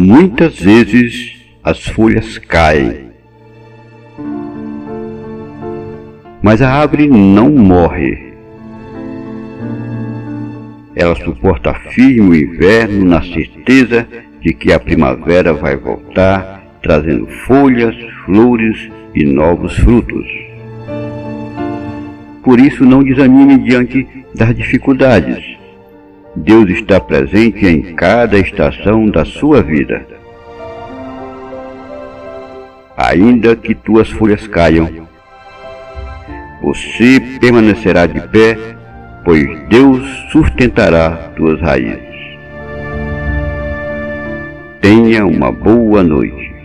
Muitas vezes as folhas caem, mas a árvore não morre. Ela suporta firme o inverno na certeza de que a primavera vai voltar, trazendo folhas, flores e novos frutos. Por isso, não desanime diante das dificuldades. Deus está presente em cada estação da sua vida. Ainda que tuas folhas caiam, você permanecerá de pé, pois Deus sustentará tuas raízes. Tenha uma boa noite.